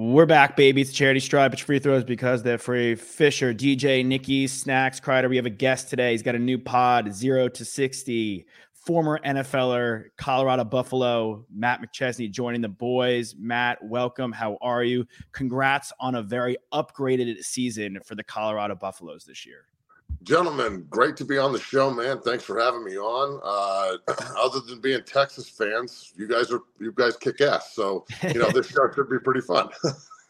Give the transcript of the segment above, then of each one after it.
We're back, baby. It's charity stripe. It's free throws because they're free. Fisher, DJ, Nikki, Snacks, Kreider. We have a guest today. He's got a new pod, zero to 60. Former NFLer, Colorado Buffalo, Matt McChesney joining the boys. Matt, welcome. How are you? Congrats on a very upgraded season for the Colorado Buffaloes this year. Gentlemen, great to be on the show, man. Thanks for having me on. Uh, other than being Texas fans, you guys are you guys kick ass. So you know this show should be pretty fun.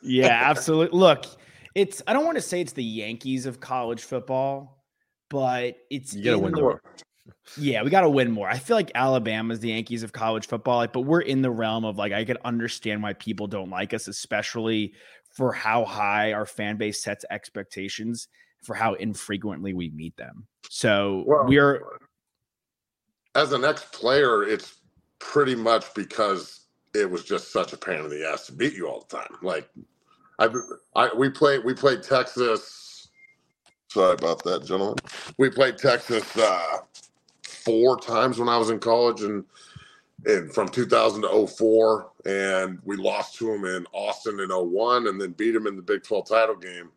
yeah, absolutely. Look, it's I don't want to say it's the Yankees of college football, but it's you gotta win the, more. Yeah, we got to win more. I feel like Alabama's the Yankees of college football, like, but we're in the realm of like I could understand why people don't like us, especially for how high our fan base sets expectations for how infrequently we meet them. So Well, we're As an ex-player, it's pretty much because it was just such a pain in the ass to beat you all the time. Like I, I we played we played Texas. Sorry about that, gentlemen. We played Texas uh, four times when I was in college, and and from 2000 to 04, and we lost to them in Austin in 01, and then beat them in the Big 12 title game.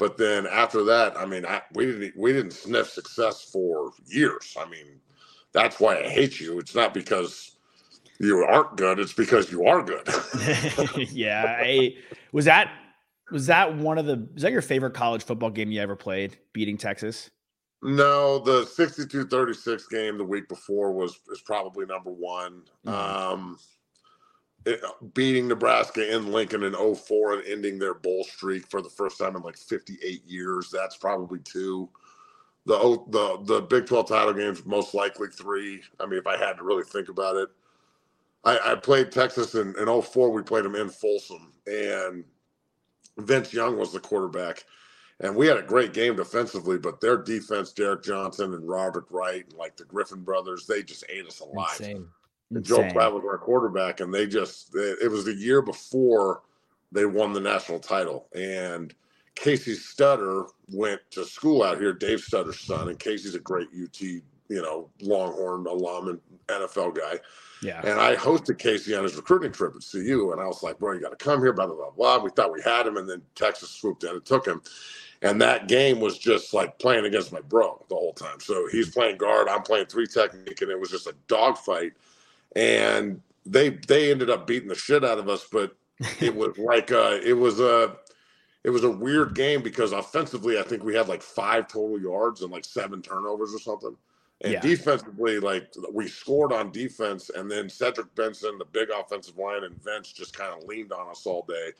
But then after that, I mean, I, we didn't we didn't sniff success for years. I mean, that's why I hate you. It's not because you aren't good; it's because you are good. yeah. I, was that was that one of the was that your favorite college football game you ever played? Beating Texas. No, the 62-36 game the week before was is probably number one. Mhm. Um, Eh, beating Nebraska in Lincoln in 04 and ending their bowl streak for the first time in like 58 years. That's probably two. The the the Big 12 title games most likely three. I mean, if I had to really think about it, I, I played Texas in, in 04. We played them in Folsom, and Vince Young was the quarterback. And we had a great game defensively, but their defense, Derrick Johnson and Robert Wright, and like the Griffin brothers, they just ate us alive. Insane. Joe. Klatt was our quarterback, and they just it it was the year before they won the national title. And Kasey Studdard went to school out here, Dave Studdard's son, and Kasey's a great UT, you know, Longhorn alum and NFL guy. Yeah. And I hosted Kasey on his recruiting trip at CU, and I was like, "Bro, you got to come here." Blah blah blah blah. We thought we had him, and then Texas swooped in and took him. And that game was just like playing against my bro the whole time. So he's playing guard, I'm playing three technique, and it was just a dogfight. And they they ended up beating the shit out of us, but it was like uh it was a it was a weird game because offensively I think we had like five total yards and like seven turnovers or something. And Yeah. defensively, like we scored on defense, and then Cedric Benson, the big offensive line, and Vince just kind of leaned on us all day.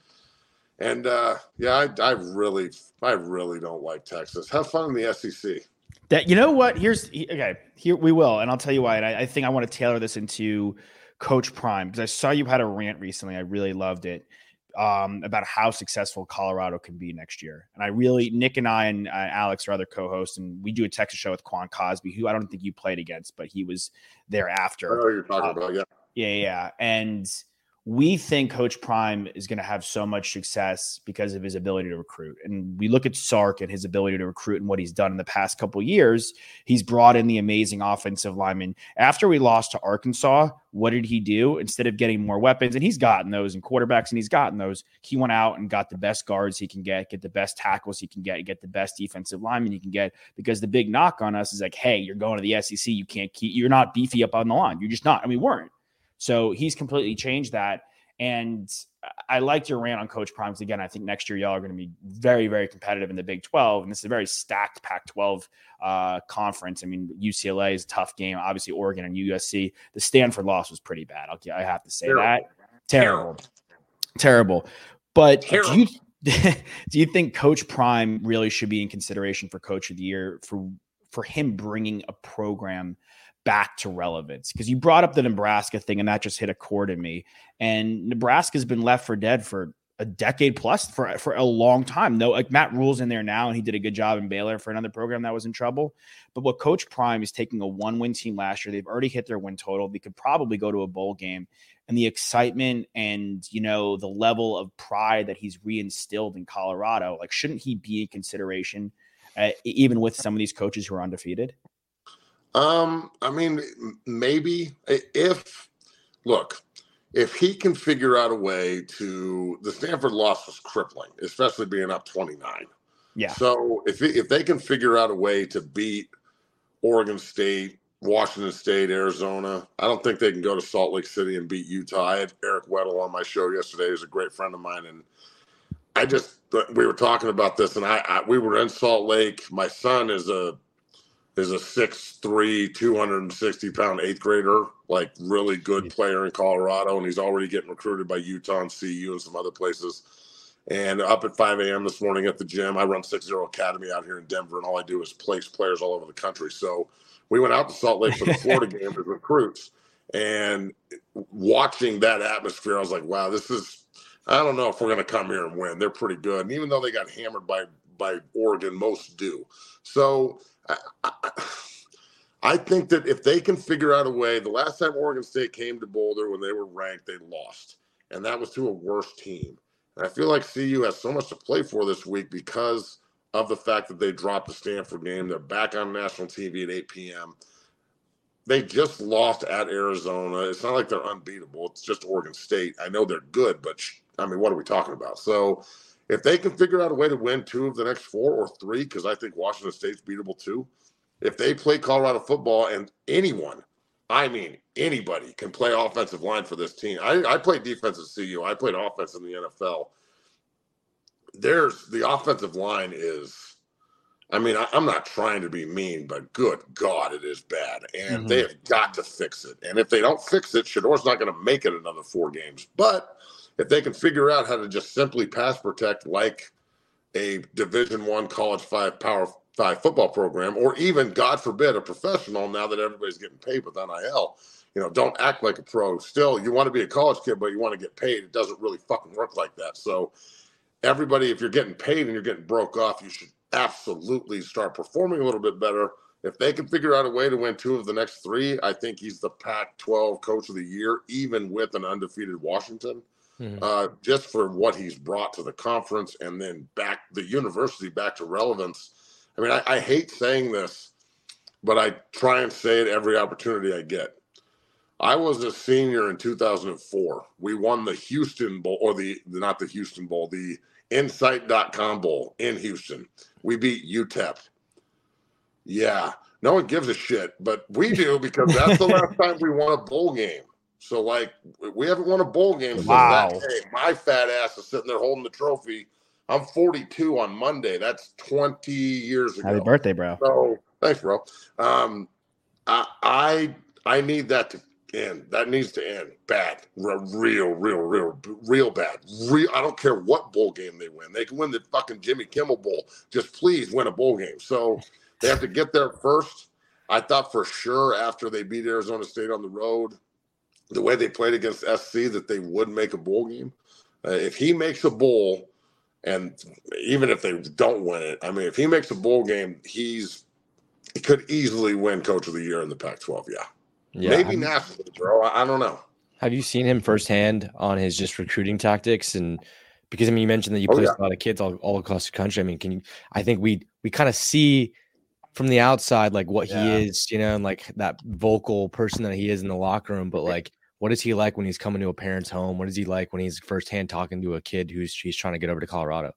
And uh, yeah, I, I really, I really don't like Texas. Have fun in the SEC. That you know what? Here's okay. Here we will, and I'll tell you why. And I, I think I want to tailor this into Coach Prime because I saw you had a rant recently. I really loved it um, about how successful Colorado can be next year. And I really, Nick and I and uh, Alex are other co-hosts, and we do a Texas show with Quan Cosby, who I don't think you played against, but he was there I after. know you're talking Uh, about. Yeah, Yeah, yeah. And we think Coach Prime is going to have so much success because of his ability to recruit. And we look at Sark and his ability to recruit and what he's done in the past couple years. He's brought in the amazing offensive lineman. After we lost to Arkansas, what did he do? Instead of getting more weapons, and he's gotten those and quarterbacks, and he's gotten those, he went out and got the best guards he can get, get the best tackles he can get, get the best defensive lineman he can get. Because the big knock on us is like, hey, you're going to the SEC. You can't keep, you're not beefy up on the line. You're just not. Mean, we weren't. So he's completely changed that. And I liked your rant on Coach Primes again. I think next year y'all are going to be very, very competitive in the Big 12. And this is a very stacked Pac 12 uh, conference. I mean, UCLA is a tough game. Obviously, Oregon and USC. The Stanford loss was pretty bad. I'll, I have to say Terrible. that. Terrible. Terrible. But Terrible. do you do you think Coach Prime really should be in consideration for Coach of the Year for for him bringing a program back to relevance? Because you brought up the Nebraska thing, and that just hit a chord in me. And Nebraska's been left for dead for a decade plus for for a long time. No, like Matt Rhule's in there now, and he did a good job in Baylor for another program that was in trouble. But what Coach Prime is taking a one win team last year, they've already hit their win total. They could probably go to a bowl game, and the excitement and you know the level of pride that he's reinstilled in Colorado, like shouldn't he be in consideration, uh, even with some of these coaches who are undefeated? Um, I mean, maybe if look if he can figure out a way to the Stanford loss was crippling, especially being up 29. Yeah. So if if they can figure out a way to beat Oregon State, Washington State, Arizona, I don't think they can go to Salt Lake City and beat Utah. I had Eric Weddle on my show yesterday. He's a great friend of mine, and I just we were talking about this, and I, I we were in Salt Lake. My son is a is a 6'3", 260 pound eighth grader, like really good player in Colorado, and he's already getting recruited by Utah and CU and some other places. And up at 5 a.m. this morning at the gym, I run 6 0 Academy out here in Denver, and all I do is place players all over the country. So we went out to Salt Lake for the Florida game as recruits. And watching that atmosphere, I was like, wow, this is, I don't know if we're going to come here and win. They're pretty good. And even though they got hammered by, by Oregon, most do. So I, think that if they can figure out a way, the last time Oregon State came to Boulder when they were ranked, they lost, and that was to a worse team. And I feel like CU has so much to play for this week because of the fact that they dropped the Stanford game. They're back on national TV at 8 p.m. They just lost at Arizona. It's not like they're unbeatable. It's just Oregon State. I know they're good, but I mean, what are we talking about? So if they can figure out a way to win two of the next four or three, because I think Washington State's beatable too, if they play Colorado football and anyone, I mean anybody, can play offensive line for this team. I, I played defense at CU. I played offense in the NFL. There's the offensive line is. I mean, I, am not trying to be mean, but good God, it is bad, and mm-hmm. they have got to fix it. And if they don't fix it, Shedeur's not going to make it another four games. But if they can figure out how to just simply pass protect like a division one college five power five football program or even god forbid a professional now that everybody's getting paid with nil you know don't act like a pro. Still you want to be a college kid but you want to get paid. It doesn't really fucking work like that. So everybody if you're getting paid and you're getting broke off you should absolutely start performing a little bit better. If they can figure out a way to win two of the next three i think he's the pac 12 coach of the year even with an undefeated washington mm-hmm. uh, just for what he's brought to the conference and then back the university back to relevance. I mean, I, I hate saying this, but I try and say it every opportunity I get. I was a senior in 2004. We won the Houston Bowl, or the not the Houston Bowl, the Insight.com Bowl in Houston. We beat UTEP. Yeah, no one gives a shit, but we do because that's the last time we won a bowl game. So like we haven't won a bowl game wow. that day. My fat ass is sitting there holding the trophy. I'm 42 on Monday. That's 20 years ago. Happy birthday, bro. So thanks, bro. Um, I I I need that to end. That needs to end bad, real, real, real, real bad. Real. I don't care what bowl game they win. They can win the fucking Jimmy Kimmel Bowl. Just please win a bowl game. So they have to get there first. I thought for sure after they beat Arizona State on the road, the way they played against SC that they would make a bowl game. Uh, if he makes a bowl, and even if they don't win it, I mean, if he makes a bowl game, he's he could easily win Coach of the Year in the Pac-12. Yeah, yeah. maybe nationally, bro. I, I don't know. Have you seen him firsthand on his just recruiting tactics and? Because I mean, you mentioned that you oh, play yeah. a lot of kids all, all across the country. I mean, can you? I think we we kind of see from the outside like what yeah. he is, you know, and like that vocal person that he is in the locker room. But like what is he like when he's coming to a parent's home? What is he like when he's firsthand talking to a kid who's he's trying to get over to Colorado?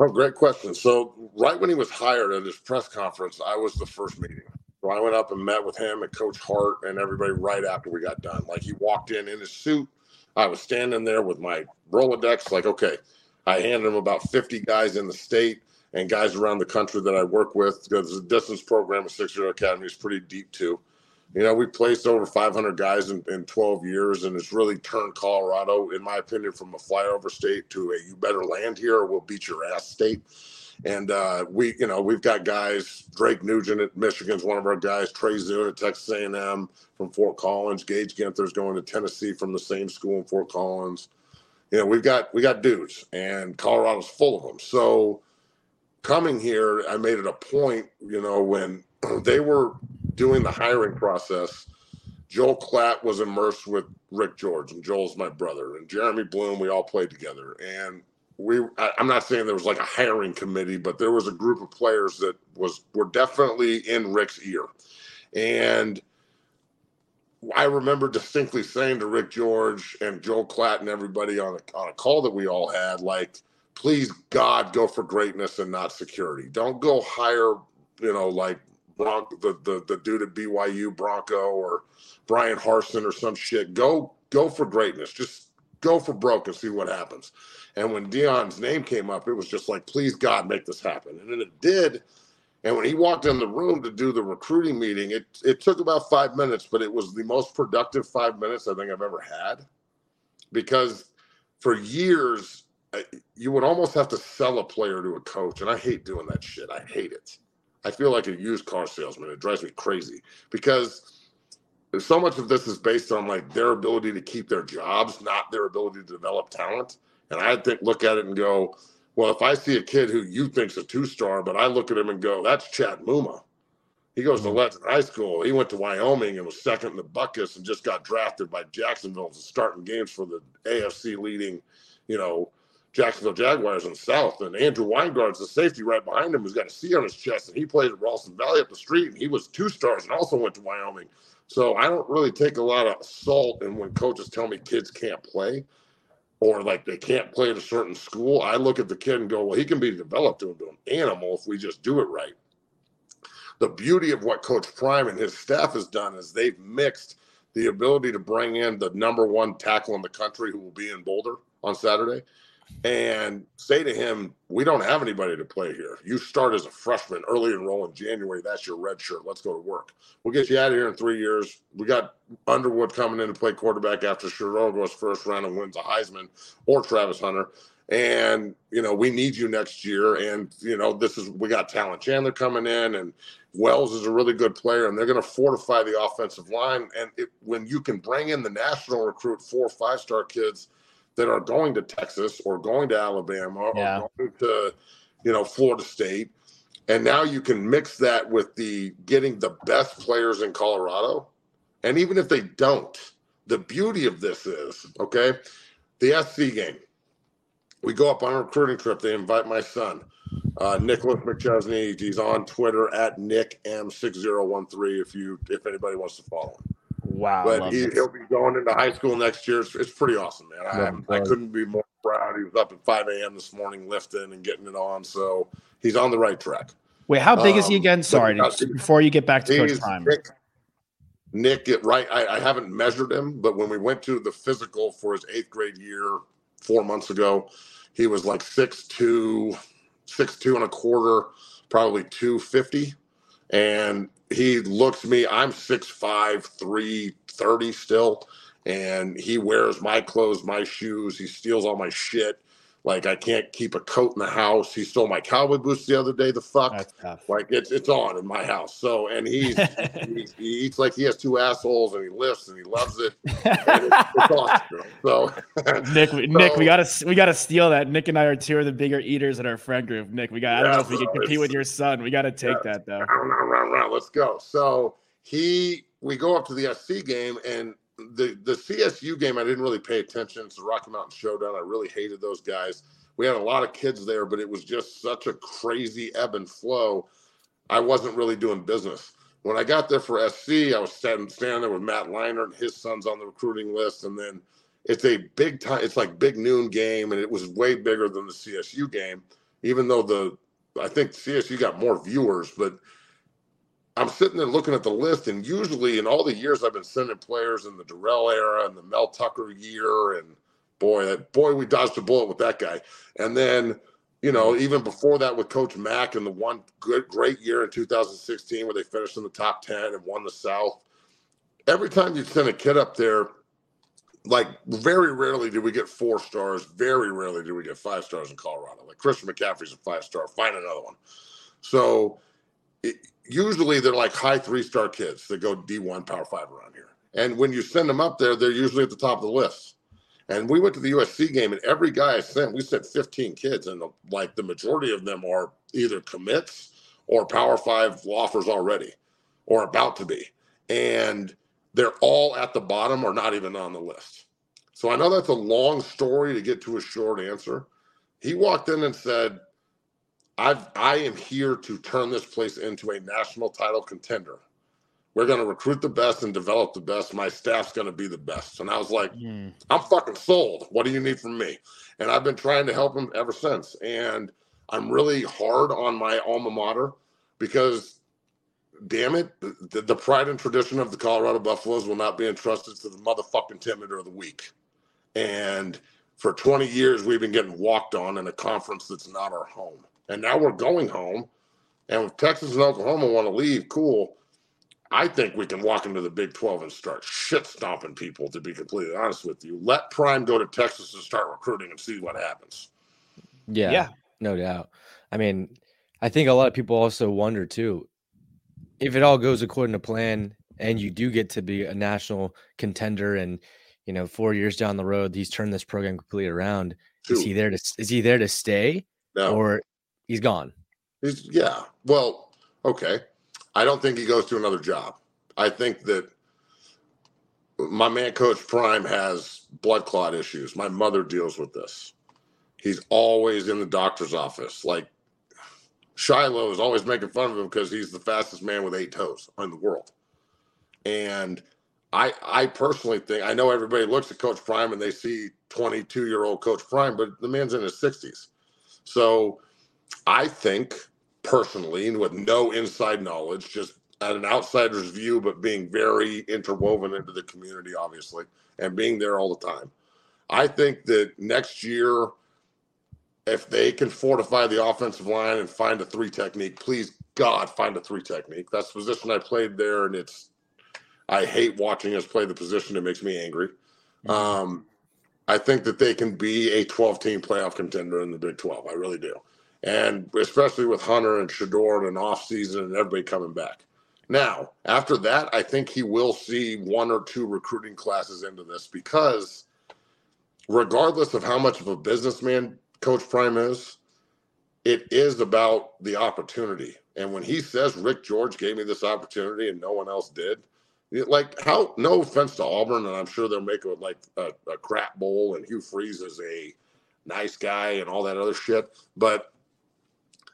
Oh, great question. So right when he was hired at his press conference, I was the first meeting. So I went up and met with him and Coach Hart and everybody right after we got done. Like he walked in in his suit. I was standing there with my Rolodex, like, okay. I handed him about 50 guys in the state and guys around the country that I work with because the distance program at Six Year Academy is pretty deep too. You know, we placed over 500 guys in, in 12 years, and it's really turned Colorado, in my opinion, from a flyover state to a you better land here or we'll beat your ass state. And uh, we, you know, we've got guys. Drake Nugent at Michigan's one of our guys. Trey Zuhn at Texas A&M from Fort Collins. Gage Ginther's going to Tennessee from the same school in Fort Collins. you know, we've got we got dudes, and Colorado's full of them. So coming here, I made it a point, you know, when they were doing the hiring process. Joel Klatt was immersed with Rick George, and Joel's my brother, and Jeremy Bloom. We all played together, and we. I, I'm not saying there was like a hiring committee, but there was a group of players that was were definitely in Rick's ear, and I remember distinctly saying to Rick George and Joel Klatt and everybody on a, on a call that we all had, like, please God, go for greatness and not security. Don't go hire, you know, like Bronco, the, the the dude at BYU Bronco or Bryan Harsin or some shit. Go go for greatness. Just go for broke and see what happens. And when Deion's name came up, it was just like, please God, make this happen. And then it did. And when he walked in the room to do the recruiting meeting, it it took about five minutes, but it was the most productive five minutes I think I've ever had. Because for years, you would almost have to sell a player to a coach, and I hate doing that shit. I hate it. I feel like a used car salesman. It drives me crazy because so much of this is based on like their ability to keep their jobs, not their ability to develop talent. And I think look at it and go, well, if I see a kid who you think's a two star, but I look at him and go, that's Chad Muma. He goes to mm-hmm. Legend High School. He went to Wyoming and was second in the Butkus and just got drafted by Jacksonville to starting games for the AFC leading, you know, Jacksonville Jaguars in the South. And Andrew Wingard's the safety right behind him who's got a C on his chest. And he played at Ralston Valley up the street. And he was two stars and also went to Wyoming. So I don't really take a lot of salt in when coaches tell me kids can't play or like they can't play at a certain school, I look at the kid and go, well, he can be developed into an animal if we just do it right. The beauty of what Coach Prime and his staff has done is they've mixed the ability to bring in the number one tackle in the country who will be in Boulder on Saturday and say to him, We don't have anybody to play here. You start as a freshman, early enroll in January. That's your red shirt. Let's go to work. We'll get you out of here in three years. We got Underwood coming in to play quarterback after Shiro goes first round and wins a Heisman or Travis Hunter. And, you know, we need you next year. And, you know, this is, we got Talent Chandler coming in, and Wells is a really good player, and they're going to fortify the offensive line. And it, when you can bring in the national recruit four five star kids, that are going to Texas or going to Alabama yeah. or going to, you know, Florida State. And now you can mix that with the getting the best players in Colorado. And even if they don't, the beauty of this is, okay, the SC game. We go up on a recruiting trip. They invite my son, uh, Nicholas McChesney. He's on Twitter at Nick M6013 if you if anybody wants to follow him. Wow. But he, will be going into high school next year. It's, it's pretty awesome, man. I, I, couldn't be more proud. He was up at 5 a.m. this morning lifting and getting it on. So he's on the right track. Wait, how big um, is he um, again? Sorry, before you get back to Coach Prime. Nick, Nick get right. I, I haven't measured him, but when we went to the physical for his eighth grade year four months ago, he was like six two, six two and a quarter, probably 250. And he looks me. I'm six five, three thirty still, and he wears my clothes, my shoes. He steals all my shit. Like I can't keep a coat in the house. He stole my cowboy boots the other day. The fuck, like it's it's on in my house. So and he's he, he, eats like he has two assholes and he lifts and he loves it. it's, it's awesome. So Nick, so, Nick, we gotta we gotta steal that. Nick and I are two of the bigger eaters in our friend group. Nick, we got. I don't know if we can compete with your son. We got to take yeah, that though. Round, round, round, Let's go. So he we go up to the SC game and the the CSU game, I didn't really pay attention. It's the Rocky Mountain Showdown. I really hated those guys. We had a lot of kids there, but it was just such a crazy ebb and flow. I wasn't really doing business. When I got there for SC, I was standing, standing there with Matt Leinart and his son's on the recruiting list. And then it's a big time, it's like big noon game, and it was way bigger than the CSU game, even though the I think CSU got more viewers, but I'm sitting there looking at the list, and usually in all the years I've been sending players in the Dorrell era and the Mel Tucker year, and boy, that boy, we dodged a bullet with that guy. And then, you know, mm-hmm. even before that with Coach Mack and the one good, great year in 2016 where they finished in the top 10 and won the South. Every time you send a kid up there, like very rarely do we get four stars. Very rarely do we get five stars in Colorado. Like Christian McCaffrey's a five star. Find another one. So it, usually they're like high three star kids that go D1 Power Five around here. And when you send them up there, they're usually at the top of the list. And we went to the USC game, and every guy I sent, we sent 15 kids, and the, like the majority of them are either commits or Power Five offers already, or about to be, and they're all at the bottom or not even on the list. So I know that's a long story to get to a short answer. He walked in and said, I've, I am here to turn this place into a national title contender. We're going to recruit the best and develop the best. My staff's going to be the best. And I was like, mm. I'm fucking sold. What do you need from me? And I've been trying to help him ever since. And I'm really hard on my alma mater because, damn it, the, the pride and tradition of the Colorado Buffaloes will not be entrusted to the motherfucking timid or the weak. And for 20 years, we've been getting walked on in a conference that's not our home. And now we're going home. And if Texas and Oklahoma want to leave, cool I think we can walk into the Big 12 and start shit stomping people, to be completely honest with you. Let Prime go to Texas and start recruiting and see what happens. Yeah. Yeah. No doubt. I mean, I think a lot of people also wonder too if it all goes according to plan and you do get to be a national contender and you know 4 years down the road he's turned this program completely around Two. is he there to is he there to stay no. or he's gone he's yeah well okay I don't think he goes to another job. I think that my man, Coach Prime, has blood clot issues. My mother deals with this. He's always in the doctor's office. Like Shilo is always making fun of him because he's the fastest man with eight toes in the world. And I, I personally think I know everybody looks at Coach Prime and they see 22 year old Coach Prime, but the man's in his 60s. So I think personally with no inside knowledge, just at an outsider's view, but being very interwoven into the community, obviously, and being there all the time. I think that next year, if they can fortify the offensive line and find a three technique, please God, find a three technique. That's the position I played there, and it's I hate watching us play the position. It makes me angry. Mm-hmm. Um, I think that they can be a 12 team playoff contender in the Big 12. I really do and especially with Hunter and Shedeur and off season and everybody coming back. Now, after that, I think he will see one or two recruiting classes into this because, regardless of how much of a businessman Coach Prime is, it is about the opportunity. And when he says Rick George gave me this opportunity and no one else did, like how no offense to Auburn, and I'm sure they'll make it like a, a crap bowl, and Hugh Freeze is a nice guy and all that other shit, but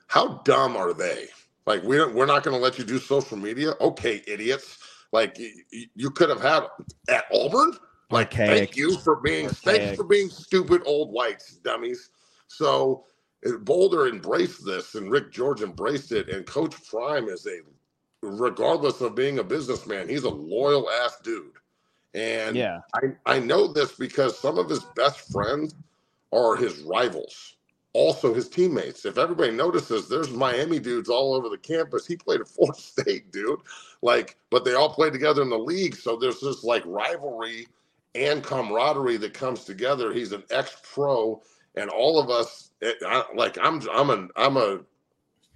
how dumb are they? Like we don't, we're not going to let you do social media. Okay, idiots. Like you, you could have had at Auburn. Like thank you for being thanks for being stupid old whites dummies. So uh, Boulder embraced this, and Rick George embraced it, and Coach Prime is a regardless of being a businessman, he's a loyal ass dude. And yeah, I, I know this because some of his best friends are his rivals also his teammates. If everybody notices, there's Miami dudes all over the campus. He played at Fort State, dude. Like, but they all play together in the league. So there's this like rivalry and camaraderie that comes together. He's an ex-pro, and all of us, it, eh, I, like, I'm, I'm an, I'm a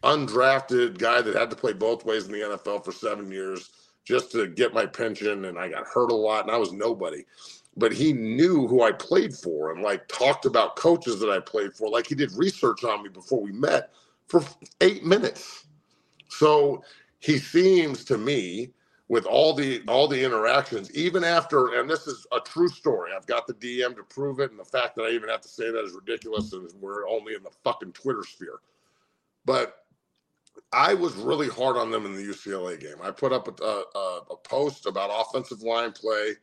undrafted guy that had to play both ways in the NFL for seven years just to get my pension, and I got hurt a lot, and I was nobody but he knew who I played for and like talked about coaches that I played for. Like he did research on me before we met for eight minutes. So he seems to me with all the all the interactions, even after, and this is a true story. I've got the DM to prove it, and the fact that I even have to say that is ridiculous, and we're only in the fucking Twitter sphere. But I was really hard on them in the UCLA game. I put up a, a, a post about offensive line play,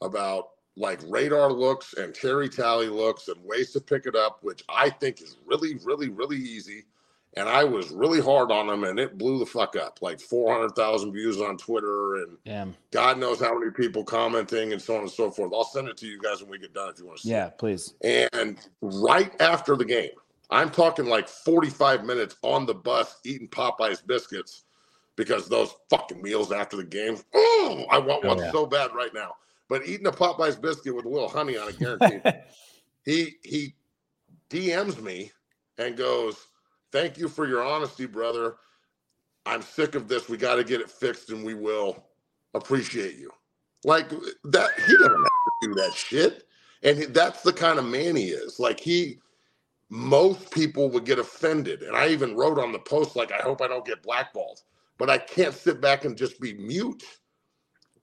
about like radar looks and Terry Tally looks and ways to pick it up, which I think is really, really, really easy. And I was really hard on them, and it blew the fuck up. Like four hundred thousand views on Twitter, and Damn. God knows how many people commenting, and so on and so forth. I'll send it to you guys when we get done if you want to see. Yeah, it. please. And right after the game, I'm talking like forty-five minutes on the bus eating Popeyes biscuits because those fucking meals after the game. Oh, I want oh, one yeah. so bad right now but eating a Popeyes biscuit with a little honey on it, guaranteed. he he DMs me and goes, "Thank you for your honesty, brother. I'm sick of this. We got to get it fixed, and we will appreciate you." Like that, he doesn't have to do that shit. And that's the kind of man he is. Like he, most people would get offended. And I even wrote on the post, like, I hope I don't get blackballed. But I can't sit back and just be mute.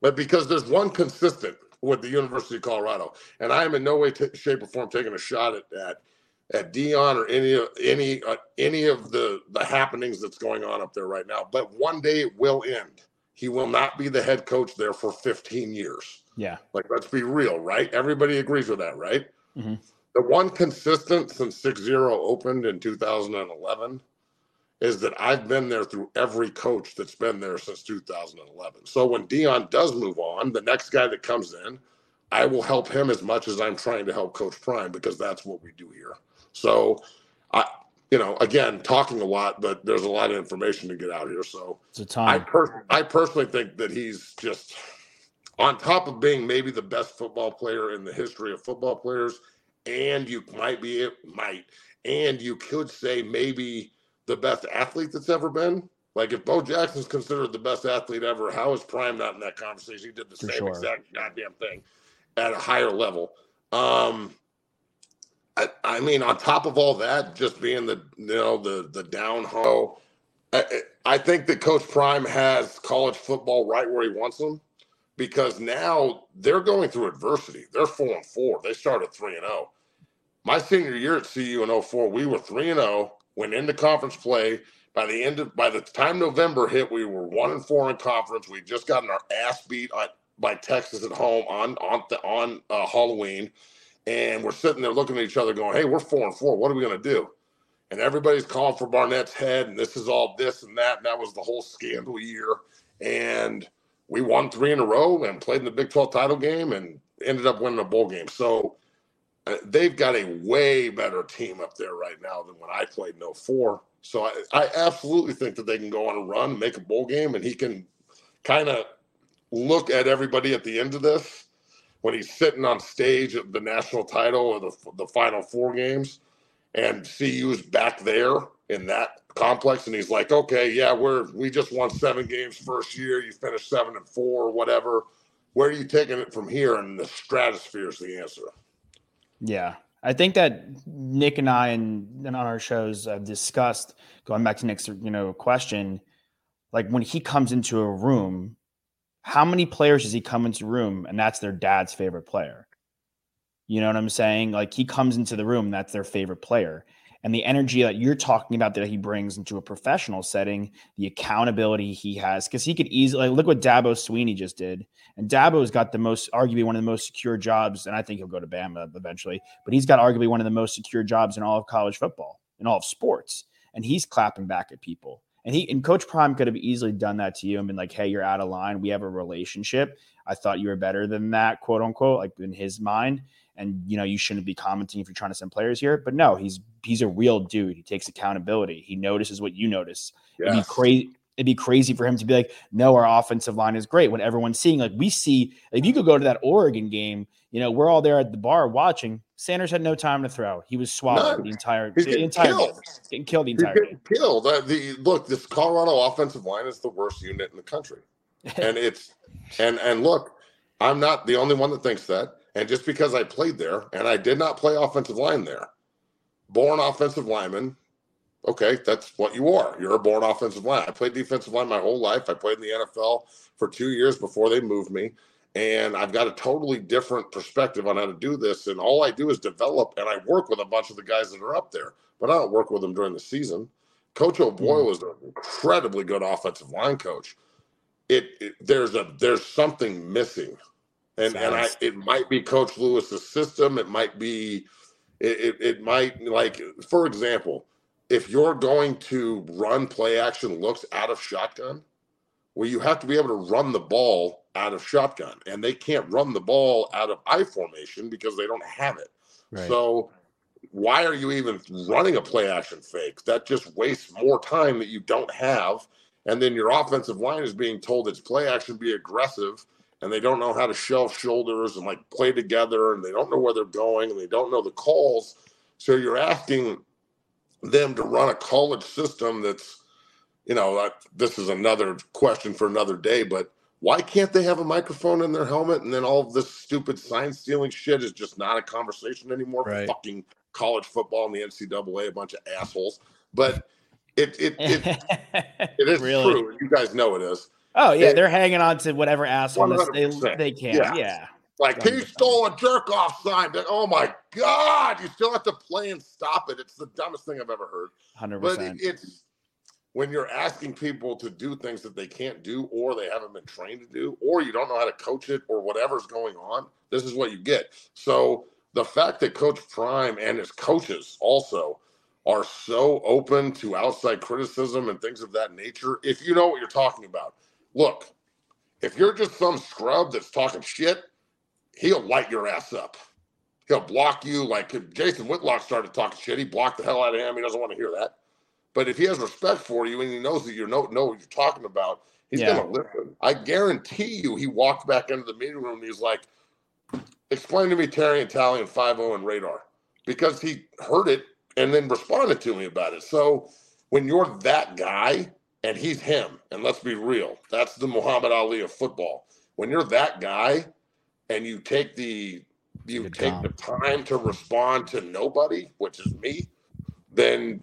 But because there's one consistent with the University of Colorado, and I am in no way, t- shape, or form taking a shot at that at Deion or any any uh, any of the the happenings that's going on up there right now. But one day it will end. He will not be the head coach there for 15 years. Yeah. Like let's be real, right? Everybody agrees with that, right? Mm-hmm. The one consistent since 6-0 opened in 2011 is that I've been there through every coach that's been there since 2011. So when Deion does move on, the next guy that comes in, I will help him as much as I'm trying to help Coach Prime because that's what we do here. So, I, you know, again, talking a lot, but there's a lot of information to get out here. So, it's a time. I, per- I personally think that he's just on top of being maybe the best football player in the history of football players, and you might be it might, and you could say maybe the best athlete that's ever been. Like if Bo Jackson's considered the best athlete ever, how is Prime not in that conversation? He did the For same sure. exact goddamn thing at a higher level. Um, I, I mean, on top of all that, just being the you know the the down I, I think that Coach Prime has college football right where he wants them because now they're going through adversity. They're four and four. They started three and zero. My senior year at CU in 04, we were three and zero. Went into conference play. By the end of by the time November hit, we were one and four in conference. We just gotten our ass beat on, by Texas at home on on the, on uh, Halloween, and we're sitting there looking at each other, going, "Hey, we're four and four. What are we to do?" And everybody's calling for Barnett's head, and this is all this and that. And that was the whole scandal year. And we won three in a row and played in the Big 12 title game and ended up winning a bowl game. So uh, Uh, they've got a way better team up there right now than when I played in 04. So I, I absolutely think that they can go on a run, make a bowl game, and he can kind of look at everybody at the end of this when he's sitting on stage at the national title or the, the final four games and CU's back there in that complex, and he's like, okay, yeah, we're we just won seven games first year. You finished seven and four, or whatever. Where are you taking it from here? And the stratosphere is the answer. Yeah. I think that Nick and I and, and on our shows have discussed going back to Nick's you know question, like when he comes into a room, how many players does he come into a room and that's their dad's favorite player? You know what I'm saying? Like he comes into the room, that's their favorite player. And the energy that you're talking about that he brings into a professional setting, the accountability he has, because he could easily like, look what Dabo Swinney just did. And Dabo's got the most, arguably one of the most secure jobs, and I think he'll go to Bama eventually, but he's got arguably one of the most secure jobs in all of college football, in all of sports. And he's clapping back at people. And he and Coach Prime could have easily done that to you and been like, hey, you're out of line. We have a relationship. I thought you were better than that, quote unquote, like in his mind. And you know, you shouldn't be commenting if you're trying to send players here. But no, he's he's a real dude. He takes accountability. He notices what you notice. It'd be crazy. It'd be crazy for him to be like, no, our offensive line is great. When everyone's seeing, like, we see, if you could go to that Oregon game, you know, we're all there at the bar watching. Sanders had no time to throw. He was swallowed None. the entire, He's the getting entire killed. game. Getting killed the He's entire game. killed. Uh, the look, this Colorado offensive line is the worst unit in the country, and it's and and look, I'm not the only one that thinks that. And just because I played there, and I did not play offensive line there, born offensive lineman. Okay, that's what you are. You're a born offensive line. I played defensive line my whole life. I played in the NFL for two years before they moved me. And I've got a totally different perspective on how to do this. And all I do is develop and I work with a bunch of the guys that are up there, but I don't work with them during the season. Coach O'Boyle hmm. is an incredibly good offensive line coach. It, it there's a there's something missing. And and I it might be Coach Lewis's system. It might be it, it, it might like for example, if you're going to run play action looks out of shotgun, well, you have to be able to run the ball out of shotgun, and they can't run the ball out of I formation because they don't have it. Right. So, why are you even running a play action fake? That just wastes more time that you don't have. And then your offensive line is being told it's play action, be aggressive, and they don't know how to shelf shoulders and like play together, and they don't know where they're going, and they don't know the calls. So you're asking them to run a college system that's, you know, this is another question for another day, but Why can't they have a microphone in their helmet and then all of this stupid sign stealing shit is just not a conversation anymore Right. fucking college football and the NCAA, a bunch of assholes. But it it it, it is Really? true. You guys know it is. Oh yeah, It- they're hanging on to whatever asshole they 100%. they can. Yeah. Yeah. Like he 100%. stole a jerk off sign. But, oh my god, you still have to play and stop it. It's the dumbest thing I've ever heard. Hundred But percent. it- it's when you're asking people to do things that they can't do or they haven't been trained to do or you don't know how to coach it or whatever's going on this is what you get so the fact that coach prime and his coaches also are so open to outside criticism and things of that nature if you know what you're talking about look if you're just some scrub that's talking shit he'll light your ass up he'll block you like if jason whitlock started talking shit he blocked the hell out of him he doesn't want to hear that but if he has respect for you and he knows that you know know what you're talking about, he's Yeah. gonna listen. I guarantee you, he walked back into the meeting room and he's like, "Explain to me Terry and Tally and Five O and Radar," because he heard it and then responded to me about it. So when you're that guy and he's him, and let's be real, that's the Muhammad Ali of football. When you're that guy and you take the you Good take the time to respond to nobody, which is me, then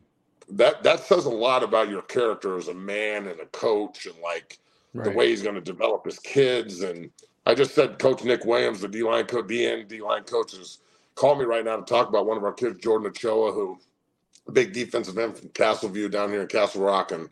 that that says a lot about your character as a man and a coach and like the way he's going to develop his kids. And I just said, Coach Nick Williams, the D line coach, DN D line coaches, call me right now to talk about one of our kids, Jordan Ochoa, who big defensive end from Castleview down here in Castle Rock, and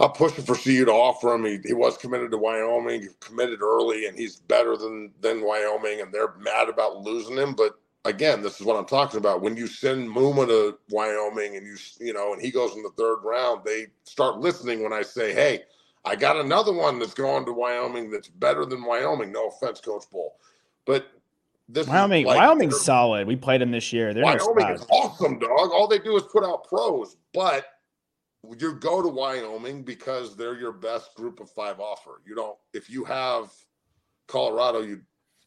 I'm pushing for CU to offer him. He, he was committed to Wyoming, committed early, and he's better than than Wyoming, and they're mad about losing him, but. Again, this is what I'm talking about. When you send Muma to Wyoming and you you know, and he goes in the third round, they start listening when I say, "Hey, I got another one that's going to Wyoming that's better than Wyoming. No offense, Coach Bohl, but this Wyoming, like- Wyoming's solid. We played them this year. They're no Wyoming is awesome, dog. All they do is put out pros, but you go to Wyoming because they're your best group of five offer. You don't if you have Colorado, you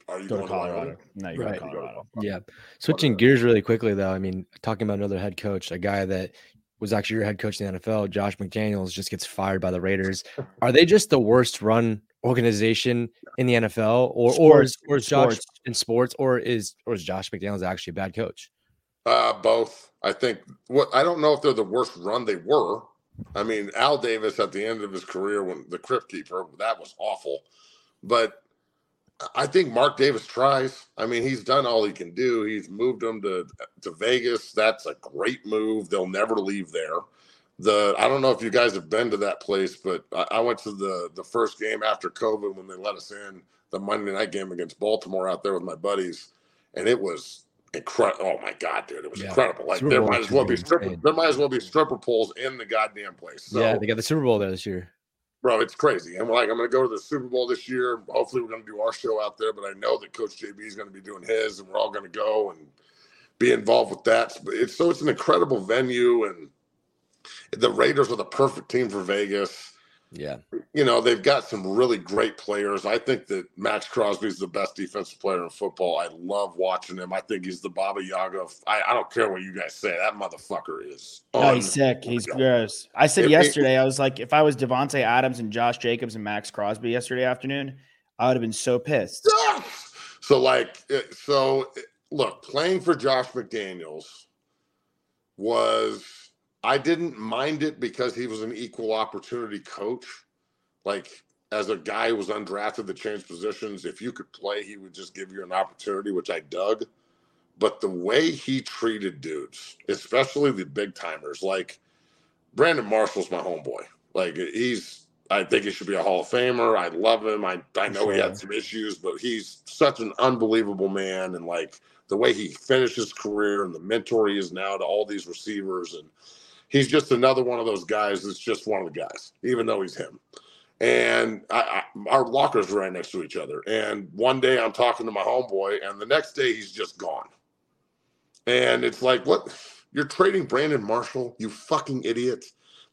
are you Go to going to Wyoming? Colorado. No, you go Right. to Colorado. Yeah. Switching gears really quickly, though. I mean, talking about another head coach, a guy that was actually your head coach in the NFL, Josh McDaniels, just gets fired by the Raiders. Are they just the worst run organization in the NFL, or or is, or is Josh Sports. in sports, or is or is Josh McDaniels actually a bad coach? Uh, both. I think. What I don't know if they're the worst run they were. I mean, Al Davis at the end of his career when the Crypt Keeper that was awful, but I think Mark Davis tries. I mean, he's done all he can do. He's moved them to to Vegas. That's a great move. They'll never leave there. The I don't know if you guys have been to that place, but I, I went to the the first game after COVID when they let us in the Monday night game against Baltimore out there with my buddies, and it was incredible. Oh my god, dude, it was Yeah. incredible. Like Super there Bowl might as well be stripper. There might as well be stripper poles in the goddamn place. So, yeah, they got the Super Bowl there this year. Bro, it's crazy. I'm like, I'm going to go to the Super Bowl this year. Hopefully, we're going to do our show out there. But I know that Coach JB is going to be doing his, and we're all going to go and be involved with that. It's so it's an incredible venue, and the Raiders are the perfect team for Vegas. Yeah, You know, they've got some really great players. I think that Maxx Crosby is the best defensive player in football. I love watching him. I think he's the Baba Yaga. I, I don't care what you guys say. That motherfucker is. No, he's sick. He's unreal. gross. I said If- yesterday, I was like, if I was Davante Adams and Josh Jacobs and Maxx Crosby yesterday afternoon, I would have been so pissed. So like eh, so eh, look, playing for Josh McDaniels was I didn't mind it because he was an equal opportunity coach. Like as a guy who was undrafted that changed positions, if you could play, he would just give you an opportunity, which I dug. But the way he treated dudes, especially the big timers, like Brandon Marshall's my homeboy. Like he's I think he should be a Hall of Famer. I love him. I, I know he had some issues, but he's such an unbelievable man. And like the way he finished his career and the mentor he is now to all these receivers. And he's just another one of those guys that's just one of the guys, even though he's him. And I, I, our lockers are right next to each other. And one day I'm talking to my homeboy, and the next day he's just gone. And it's like, what? You're trading Brandon Marshall, you fucking idiot.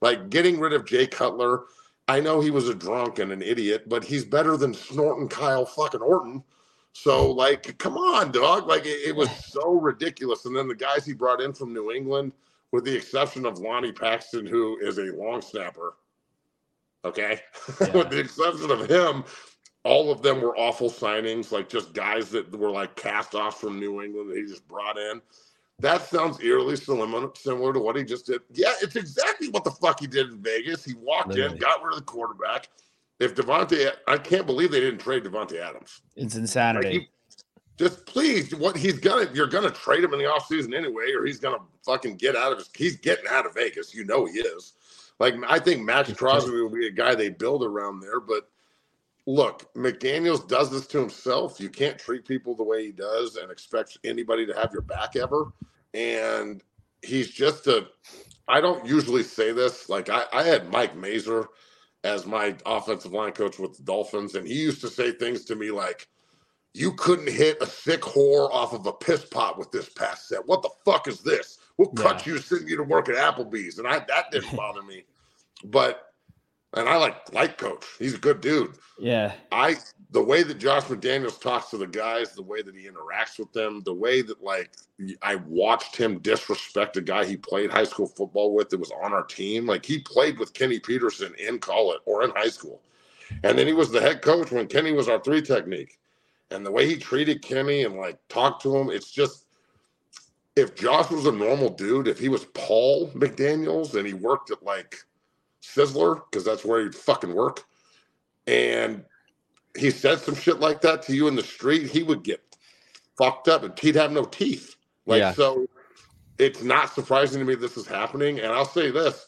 Like getting rid of Jay Cutler. I know he was a drunk and an idiot, but he's better than snorting Kyle fucking Orton. So, like, come on, dog. Like, it, it was so ridiculous. And then the guys he brought in from New England, with the exception of Lonnie Paxton, who is a long snapper, Okay, Yeah. with the exception of him, all of them were awful signings, like just guys that were like cast off from New England that he just brought in. That sounds eerily similar, similar to what he just did. Yeah, it's exactly what the fuck he did in Vegas. He walked Literally. in, got rid of the quarterback. If Davante, I can't believe they didn't trade Davante Adams. It's Like, insanity. he- just please, what he's gonna, you're gonna trade him in the offseason anyway, or he's gonna fucking get out of his. He's getting out of Vegas. You know he is. Like I think Maxx Crosby will be a guy they build around there, but look, McDaniels does this to himself. You can't treat people the way he does and expect anybody to have your back ever. And he's just a. I don't usually say this. Like I, I had Mike Mazer as my offensive line coach with the Dolphins, and he used to say things to me like, "You couldn't hit a sick whore off of a piss pot with this pass set. What the fuck is this? We'll cut you, send you to work at Applebee's." And I that didn't bother me, but and I like like Coach. He's a good dude. yeah. I the way that Josh McDaniels talks to the guys, the way that he interacts with them, the way that like I watched him disrespect a guy he played high school football with that was on our team. Like he played with Kenny Peterson in college or in high school. And then he was the head coach when Kenny was our three technique. And the way he treated Kenny and like talked to him, it's just if Josh was a normal dude, if he was Paul McDaniels and he worked at like Sizzler, because that's where he'd fucking work, and he said some shit like that to you in the street, he would get fucked up and he'd have no teeth. Like Yeah. so it's not surprising to me this is happening. And I'll say this.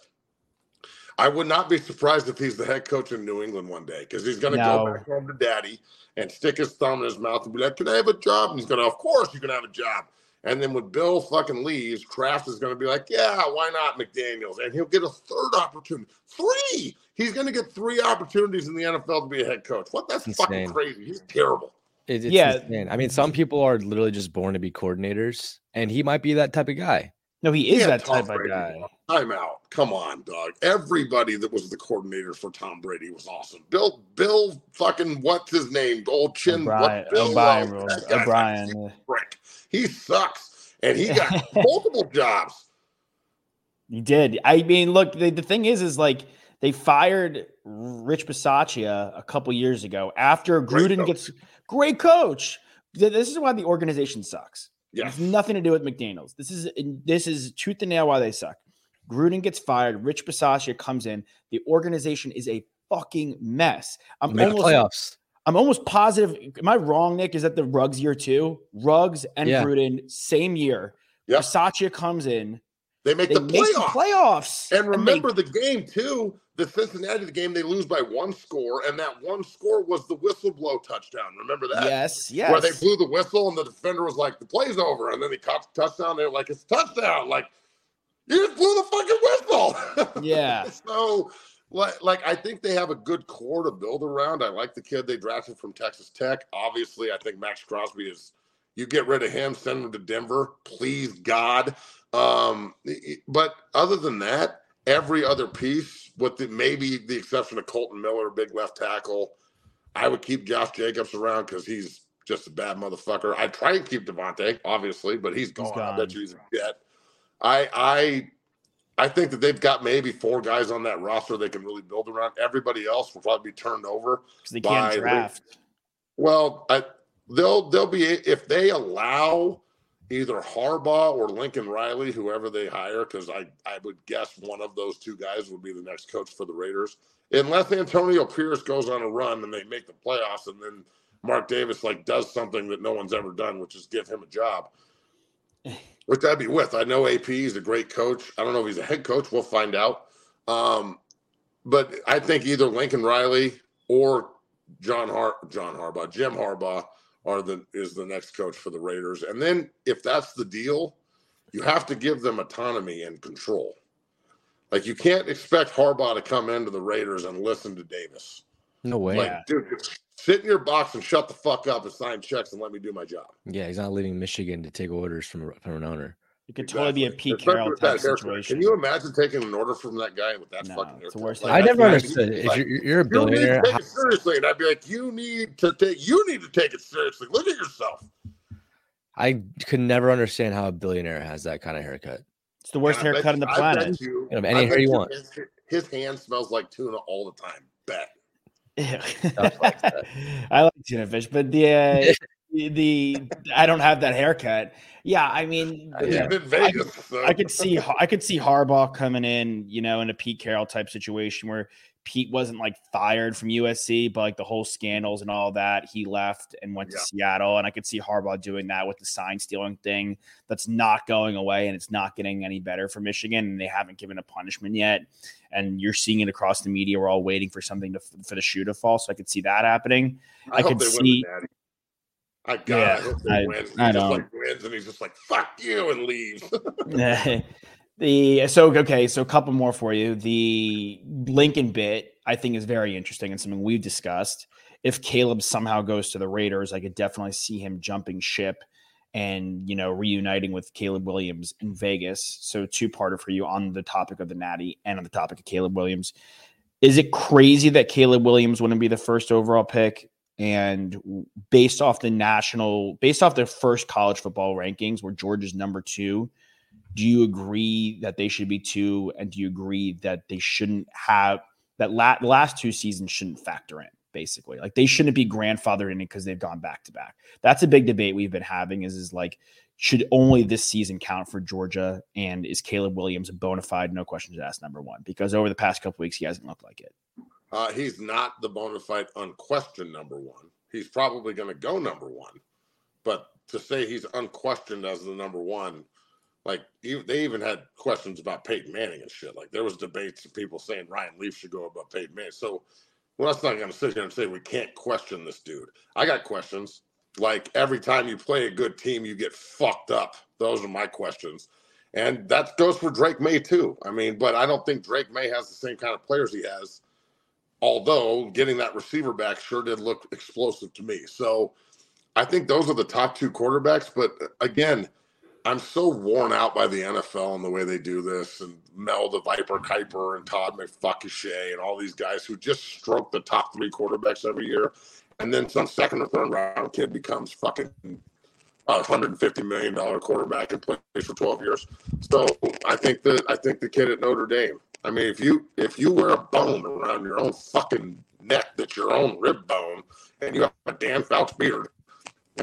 I would not be surprised if he's the head coach in New England one day because he's going to No. go back home to daddy and stick his thumb in his mouth and be like, Can I have a job? And he's going to, Of course, you can have a job. And then when Bill fucking leaves, Kraft is going to be like, Yeah, why not McDaniels? And he'll get a third opportunity. Three. He's going to get three opportunities in the NFL to be a head coach. What? That's fucking crazy. He's terrible. It, it's Yeah. insane. I mean, some people are literally just born to be coordinators, and he might be that type of guy. No, he is Yeah, that Tom type of guy. Time out. Come on, dog. Everybody that was the coordinator for Tom Brady was awesome. Bill, Bill, fucking what's his name? Old chin. O'Brien, what, Bill, O'Brien, rule. that guy's a O'Brien. prick. He sucks, and he got multiple jobs. He did. I mean, look, the, the thing is, is like they fired Rich Bisaccia a couple years ago after Gruden coach. gets great coach. This is why the organization sucks. Yeah, It's nothing to do with McDaniels. This is this is tooth and nail why they suck. Gruden gets fired. Rich Bisaccia comes in. The organization is a fucking mess. I'm Make almost, playoffs. I'm almost positive. Am I wrong, Nick? Is that the Rugs year too? Rugs and Yeah. Gruden same year. Yep. Bisaccia comes in. They make They the the playoffs. playoffs. And they- remember the game too. The Cincinnati game they lose by one score, and that one score was the whistle blow touchdown. Remember that? yes, yes. Where they blew the whistle and the defender was like, "The play's over," and then he caught the touchdown. They're like, "It's a touchdown!" Like, you just blew the fucking whistle. Yeah. so, like, like I think they have a good core to build around. I like the kid they drafted from Texas Tech. Obviously, I think Maxx Crosby is. You get rid of him, send him to Denver, please God. Um, but other than that, every other piece, with the, maybe the exception of Kolton Miller, big left tackle, I would keep Josh Jacobs around because he's just a bad motherfucker. I try and keep Davante, obviously, but he's gone. I gone. bet you he's jet. I I I think that they've got maybe four guys on that roster they can really build around. Everybody else will probably be turned over. because they can't the- draft. Well, I, they'll they'll be if they allow either Harbaugh or Lincoln Riley, whoever they hire, because I I would guess one of those two guys would be the next coach for the Raiders, unless Antonio Pierce goes on a run and they make the playoffs, and then Mark Davis like does something that no one's ever done, which is give him a job. Which I'd be with. I know AP is a great coach. I don't know if he's a head coach. We'll find out. Um, but I think either Lincoln Riley or John Har John Harbaugh, Jim Harbaugh are the is the next coach for the Raiders. And then if that's the deal, you have to give them autonomy and control. Like you can't expect Harbaugh to come into the Raiders and listen to Davis. No way. Like, dude, sit in your box and shut the fuck up and sign checks and let me do my job. Yeah, he's not leaving Michigan to take orders from, from an owner. It could totally be a Exactly. Pete Especially Carroll with that type haircut. situation. Can you imagine taking an order from that guy with that No, fucking it's the haircut? worst Like, I never that's- understood. If like, you're, you're a you need to billionaire, take it seriously, and I'd be like, you need to take you need to take it seriously. Look at yourself. I could never understand how a billionaire has that kind of haircut. It's the worst And I bet haircut on you- the I planet. you- You can have any hair bet you want. Vince- his hand smells like tuna all the time. Bet. I like tuna fish, but the uh, the I don't have that haircut. Yeah, I mean, yeah. Vegas, I, so. I, could see I could see Harbaugh coming in, you know, in a Pete Carroll type situation where Pete wasn't like fired from USC, but like the whole scandals and all that, he left and went yeah. to Seattle. And I could see Harbaugh doing that with the sign stealing thing that's not going away and it's not getting any better for Michigan. And they haven't given a punishment yet. And you're seeing it across the media. We're all waiting for something to for the shoe to fall. So I could see that happening. I, I could see. I got yeah, it. I, wins. I don't. Like wins and he's just like, fuck you and leaves. The so okay, so a couple more for you. The Lincoln bit I think is very interesting and something we've discussed. If Caleb somehow goes to the Raiders, I could definitely see him jumping ship and you know reuniting with Caleb Williams in Vegas. So two parter for you on the topic of the Natty and on the topic of Caleb Williams. Is it crazy that Caleb Williams wouldn't be the first overall pick? And based off the national, based off their first college football rankings, where Georgia's number two, do you agree that they should be two? And do you agree that they shouldn't have that la- last two seasons shouldn't factor in? Basically, like they shouldn't be grandfathered in because they've gone back to back. That's a big debate we've been having. Is is like should only this season count for Georgia? And is Caleb Williams a bona fide, no questions asked, number one? Because over the past couple weeks, he hasn't looked like it. Uh, he's not the bona fide, unquestioned number one. He's probably going to go number one, but to say he's unquestioned as the number one like they even had questions about Peyton Manning and shit. Like there was debates of people saying Ryan Leaf should go above Peyton Manning. So well, that's not going to sit here and say we can't question this dude. I got questions. Like every time you play a good team, you get fucked up. Those are my questions. And that goes for Drake Maye too. I mean, but I don't think Drake Maye has the same kind of players he has. Although getting that receiver back sure did look explosive to me. So I think those are the top two quarterbacks. But uh, again, I'm so worn out by the NFL and the way they do this, and Mel the Viper Kiper and Todd McFuckishay and all these guys who just stroke the top three quarterbacks every year, and then some second or third round kid becomes fucking uh, a 150 million dollar quarterback and plays for 12 years. So I think that I think the kid at Notre Dame. I mean, if you if you wear a bone around your own fucking neck that's your own rib bone, and you have a Dan Fouts beard,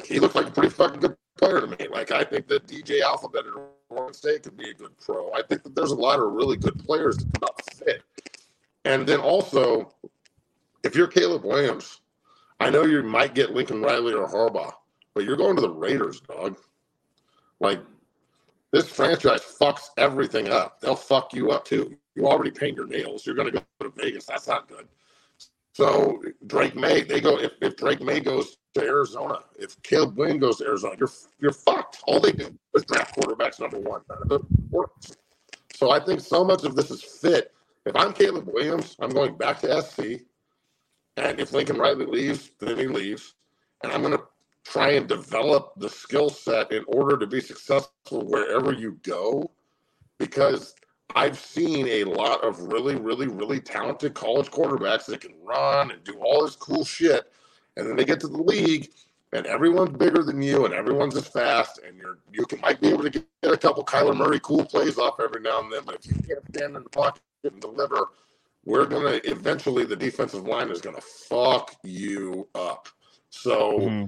he looks like a pretty fucking good player to me. Like I think that DJ Alphabet at Oregon State could be a good pro. I think that there's a lot of really good players that come out fit. And then also, if you're Caleb Williams, I know you might get Lincoln Riley or Harbaugh, but you're going to the Raiders, dog. Like this franchise fucks everything up. They'll fuck you up too. You already paint your nails. You're going to go to Vegas. That's not good. So Drake Maye, they go if, if Drake Maye goes to Arizona, if Caleb Wynn goes to Arizona, you're you're fucked. All they do is draft quarterbacks number one. None works. So I think so much of this is fit. If I'm Caleb Williams, I'm going back to SC. And if Lincoln Riley leaves, then he leaves. And I'm going to try and develop the skill set in order to be successful wherever you go. Because I've seen a lot of really, really, really talented college quarterbacks that can run and do all this cool shit. And then they get to the league and everyone's bigger than you and everyone's as fast and you're you can might be able to get a couple Kyler Murray cool plays off every now and then, but if you can't stand in the pocket and deliver, we're gonna eventually the defensive line is gonna fuck you up. So mm-hmm.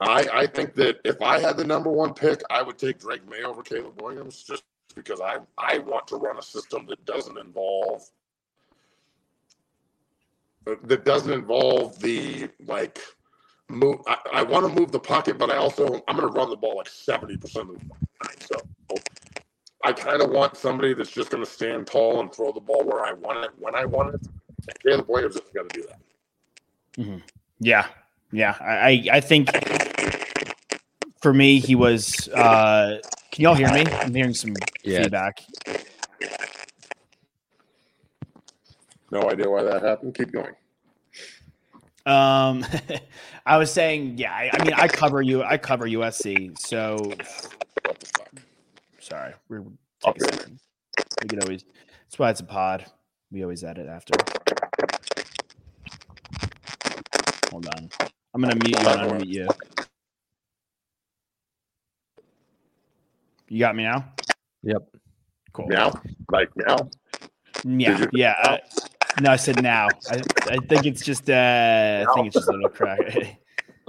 I I think that if I had the number one pick, I would take Drake Maye over Caleb Williams just because I I want to run a system that doesn't involve that doesn't involve the like move. I, I want to move the pocket, but I also I'm going to run the ball like seventy percent of the time. So I kind of want somebody that's just going to stand tall and throw the ball where I want it when I want it. Caleb Williams is going to do that. Mm-hmm. Yeah, yeah. I I think for me he was. uh Can y'all hear me? I'm hearing some yeah. feedback. No idea why that happened. Keep going. Um, I was saying, yeah. I, I, mean, I cover you. I cover USC. So, sorry, we're okay. we can always. That's why it's a pod. We always edit after. Hold on. I'm gonna mute you and unmute you. You got me now. Yep. Cool. Now, like now. Yeah, yeah. Uh, no, I said now. I, I think it's just. Uh, I think it's just a little crack.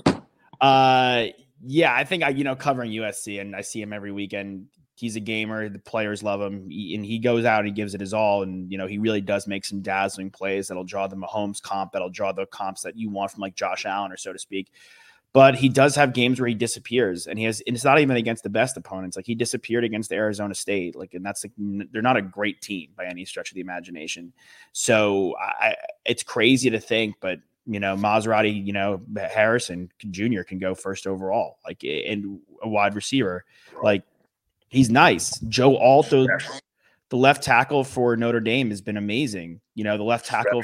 uh, yeah, I think I, you know, covering USC, and I see him every weekend. He's a gamer. The players love him, he, and he goes out and he gives it his all. And you know, he really does make some dazzling plays that'll draw the Mahomes comp, that'll draw the comps that you want from like Josh Allen or so to speak but he does have games where he disappears and he has and it's not even against the best opponents. Like he disappeared against arizona state like and that's like they're not a great team by any stretch of the imagination. So i it's crazy to think but you know maserati you know harrison junior can go first overall like and a wide receiver. Like he's nice. Joe alto the left tackle for notre dame has been amazing. You know the left tackle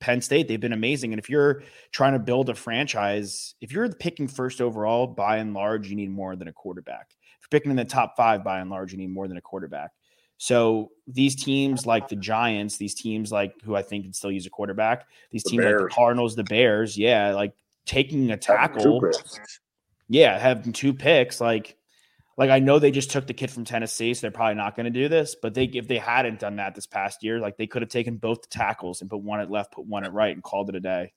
Penn State, they've been amazing. And if you're trying to build a franchise, if you're picking first overall, by and large, you need more than a quarterback. If you're picking in the top five, by and large, you need more than a quarterback. So these teams like the Giants, these teams like who I think can still use a quarterback, these the teams Bears. like the Cardinals, the Bears, yeah, like taking a tackle, yeah, having two picks, like like I know they just took the kid from Tennessee, so they're probably not going to do this. But they, if they hadn't done that this past year, like they could have taken both the tackles and put one at left, put one at right, and called it a day.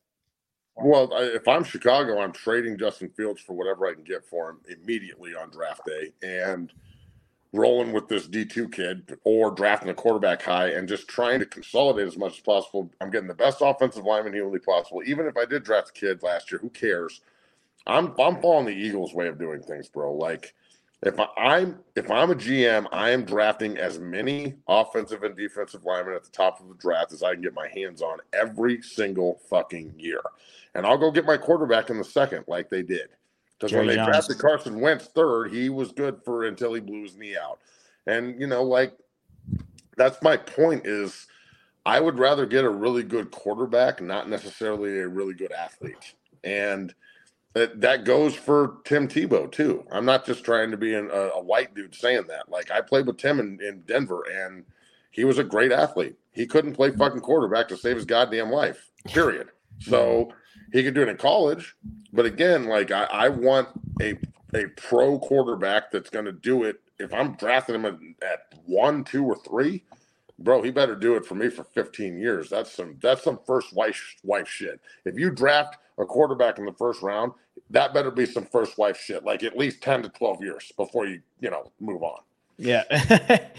Well, if I'm Chicago, I'm trading Justin Fields for whatever I can get for him immediately on draft day, and rolling with this D2 kid or drafting a quarterback high and just trying to consolidate as much as possible. I'm getting the best offensive lineman humanly possible. Even if I did draft a kid last year, who cares? I'm I'm following the Eagles' way of doing things, bro. Like if I, am if I'm a GM, I am drafting as many offensive and defensive linemen at the top of the draft as I can get my hands on every single fucking year, and I'll go get my quarterback in the second, like they did. Because when they Jones. drafted Carson Wentz third, he was good for until he blew his knee out, and you know, like that's my point is. I would rather get a really good quarterback, not necessarily a really good athlete. And that, that goes for Tim Tebow too. I'm not just trying to be an, a, a, white dude saying that. Like I played with Tim in, in Denver, and he was a great athlete. He couldn't play mm-hmm. fucking quarterback to save his goddamn life. Period. So he could do it in college, but again, like I, I want a a pro quarterback that's going to do it. If I'm drafting him at, at one, two, or three, bro, he better do it for me for 15 years. That's some that's some first wife wife shit. If you draft a quarterback in the first round, that better be some first wife shit, like at least 10 to 12 years before you, you know, move on. Yeah.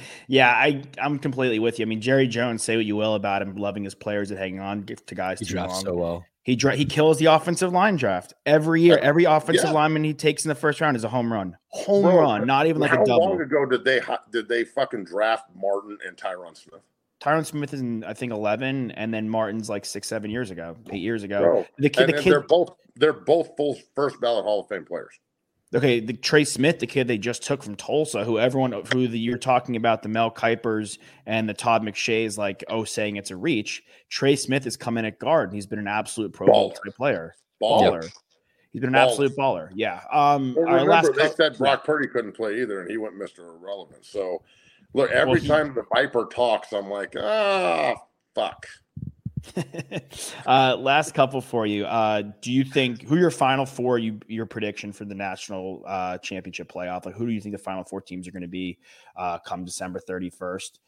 yeah, I I'm completely with you. I mean, Jerry Jones, say what you will about him loving his players and hanging on to guys he drafts so well. He dra- he kills the offensive line draft every year. Every offensive yeah. lineman he takes in the first round is a home run. Home Bro, run, not even like a double. How long ago did they did they fucking draft Martin and Tyron Smith? Tyron Smith is in, I think, eleven, and then Martin's like six, seven years ago, eight years ago. Bro, the kid, the kid, they're both they're both full first ballot Hall of Fame players. Okay, the Trey Smith, the kid they just took from Tulsa, who everyone who the, you're talking about the Mel Kipers and the Todd McShays, like oh, saying it's a reach. Trey Smith has come in at guard, and he's been an absolute Pro Bowl player. Baller. Yep. He's been an baller. absolute baller. Yeah. Um, well, remember, they said Brock Purdy couldn't play either, and he went Mister Irrelevant. So Look, every well, time the Viper talks, I'm like, ah, fuck. uh, last couple for you. Uh, do you think who your final four? You your prediction for the national uh, championship playoff? Like, who do you think the final four teams are going to be uh, come December 31st?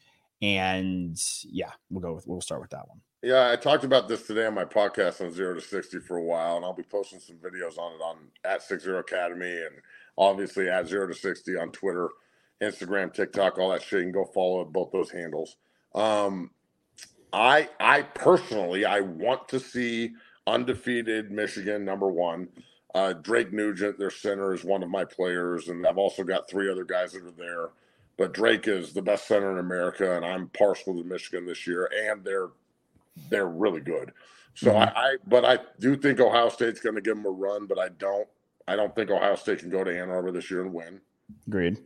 And yeah, we'll go with we'll start with that one. Yeah, I talked about this today on my podcast on zero to sixty for a while, and I'll be posting some videos on it on at Six Zero Academy and obviously at zero to sixty on Twitter. Instagram, TikTok, all that shit. You can go follow both those handles. Um, I I personally I want to see undefeated Michigan number one. Uh, Drake Nugent, their center, is one of my players, and I've also got three other guys that are there. But Drake is the best center in America, and I'm partial to Michigan this year, and they're they're really good. So mm-hmm. I, I, but I do think Ohio State's going to give them a run, but I don't I don't think Ohio State can go to Ann Arbor this year and win. Agreed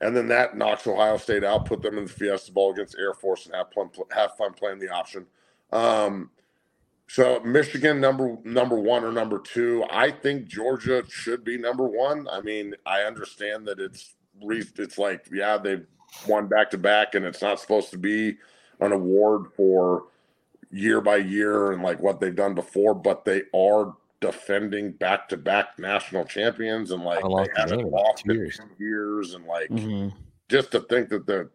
and then that knocks Ohio State out, put them in the Fiesta Bowl against Air Force, and have fun, have fun playing the option. Um, so Michigan number number one or number two. I think Georgia should be number one. I mean, I understand that it's it's like yeah they've won back to back, and it's not supposed to be an award for year by year and like what they've done before, but they are defending back to back national champions and like they haven't lost in two years and like mm-hmm. just to think that the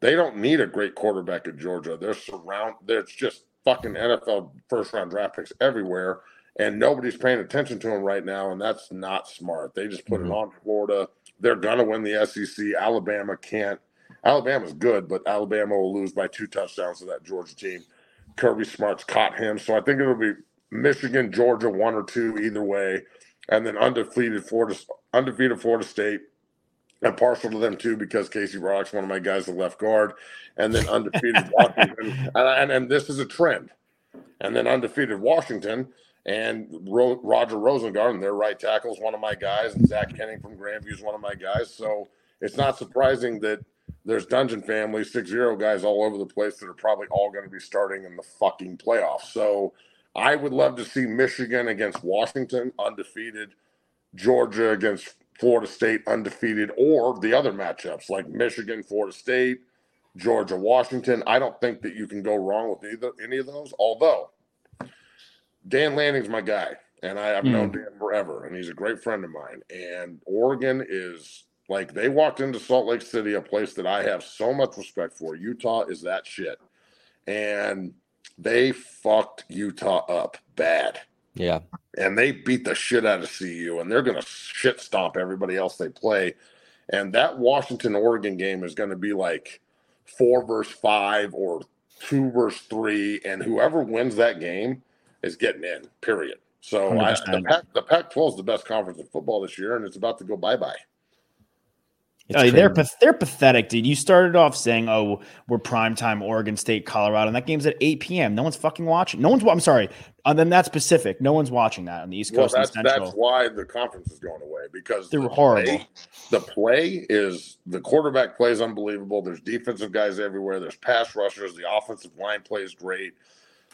They don't need a great quarterback at Georgia. They're surround. There's just fucking NFL first round draft picks everywhere, and nobody's paying attention to them right now, and that's not smart. They just put mm-hmm. it on Florida. They're gonna win the SEC. Alabama can't. Alabama's good, but Alabama will lose by two touchdowns to that Georgia team. Kirby Smart's caught him, so I think it'll be Michigan, Georgia, one or two either way, and then undefeated Florida, undefeated Florida State. I'm partial to them too because Casey Rock's one of my guys, the left guard, and then undefeated Washington, and, and, and this is a trend, and then undefeated Washington and Ro- Roger Rosengarten, their right tackle, is one of my guys, and Zach Kenning from Grandview is one of my guys. So it's not surprising that there's Dungeon Family, six zero guys all over the place that are probably all going to be starting in the fucking playoffs. So I would love to see Michigan against Washington undefeated, Georgia against Florida State undefeated, or the other matchups like Michigan, Florida State, Georgia, Washington. I don't think that you can go wrong with either any of those. Although Dan Lanning's my guy, and I, have mm. known Dan forever, and he's a great friend of mine. And Oregon is like they walked into Salt Lake City, a place that I have so much respect for. Utah is that shit, and they fucked Utah up bad. Yeah. And they beat the shit out of CU, and they're going to shit stomp everybody else they play. And that Washington Oregon game is going to be like four versus five or two versus three. And whoever wins that game is getting in, period. So I, the Pac the Pac 12 is the best conference in football this year, and it's about to go bye bye. They're they're pathetic, dude. You started off saying, "Oh, we're primetime Oregon State, Colorado," and that game's at 8 p.m. No one's fucking watching. No one's. I'm sorry. And then that's Pacific. No one's watching that on the East Coast. Well, that's that's why the conference is going away because they're the horrible. Play, the play is the quarterback play is unbelievable. There's defensive guys everywhere. There's pass rushers. The offensive line plays great.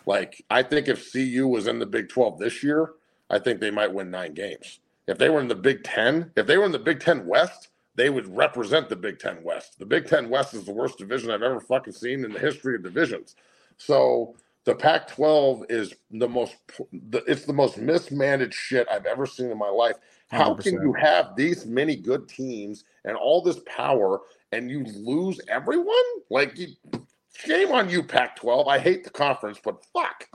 Like I think if CU was in the Big 12 this year, I think they might win nine games. If they were in the Big 10, if they were in the Big 10 West they would represent the Big Ten West. The Big Ten West is the worst division I've ever fucking seen in the history of divisions. So the Pac-12 is the most, it's the most mismanaged shit I've ever seen in my life. How 100%. can you have these many good teams and all this power and you lose everyone? Like, you, shame on you, Pac-12. I hate the conference, but fuck.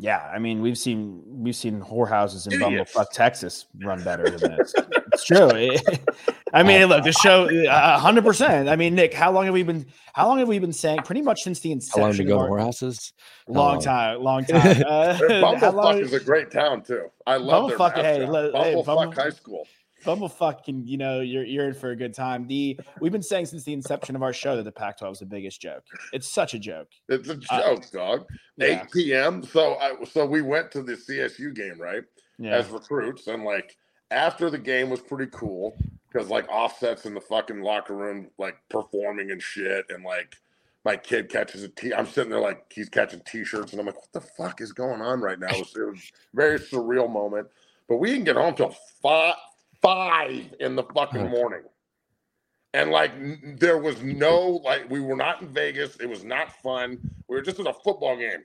Yeah, I mean, we've seen we've seen whorehouses in Bumblefuck, Texas, run better than this. it's true. I mean, look, the show, hundred percent. I mean, Nick, how long have we been? How long have we been saying? Pretty much since the inception. How long we go to? Long, long time, long time. Uh, Bumblefuck is a great town too. I love Bumblefuck. Hey, Bumblefuck hey, High School. Bumblefuck can, you know, you're you're in for a good time. The we've been saying since the inception of our show that the Pac-12 is the biggest joke. It's such a joke. It's a uh, joke, uh, dog. Yeah. 8 p.m. So I so we went to the CSU game, right? Yeah. As recruits, and like after the game was pretty cool because like offsets in the fucking locker room, like performing and shit, and like my kid catches a t. I'm sitting there like he's catching t-shirts, and I'm like, what the fuck is going on right now? It was, it was a very surreal moment. But we didn't get home till five five in the fucking morning. And like there was no like we were not in Vegas. It was not fun. We were just in a football game.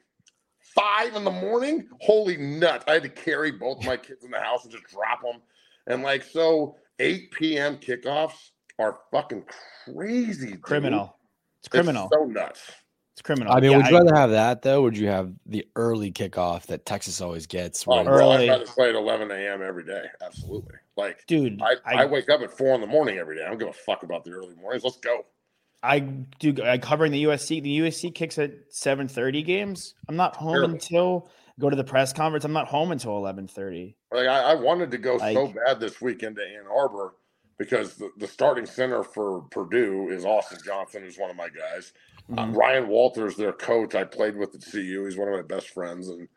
Five in the morning? Holy nuts. I had to carry both my kids in the house and just drop them. And like so 8 p.m. kickoffs are fucking crazy. Dude. Criminal. It's criminal. It's so nuts. It's criminal. I mean, yeah, would you I, rather have that though? Would you have the early kickoff that Texas always gets? Oh, bro, I'd rather play at 11 a.m. every day. Absolutely. Like, dude, I, I, I, wake up at four in the morning every day. I don't give a fuck about the early mornings. Let's go. I do. I covering the USC. The USC kicks at 7:30 games. I'm not home Terrible. until go to the press conference. I'm not home until 11:30. Like, I, I wanted to go like, so bad this weekend to Ann Arbor because the, the starting center for Purdue is Austin Johnson, who's one of my guys. Uh, mm-hmm. Ryan Walters, their coach, I played with at CU. He's one of my best friends, and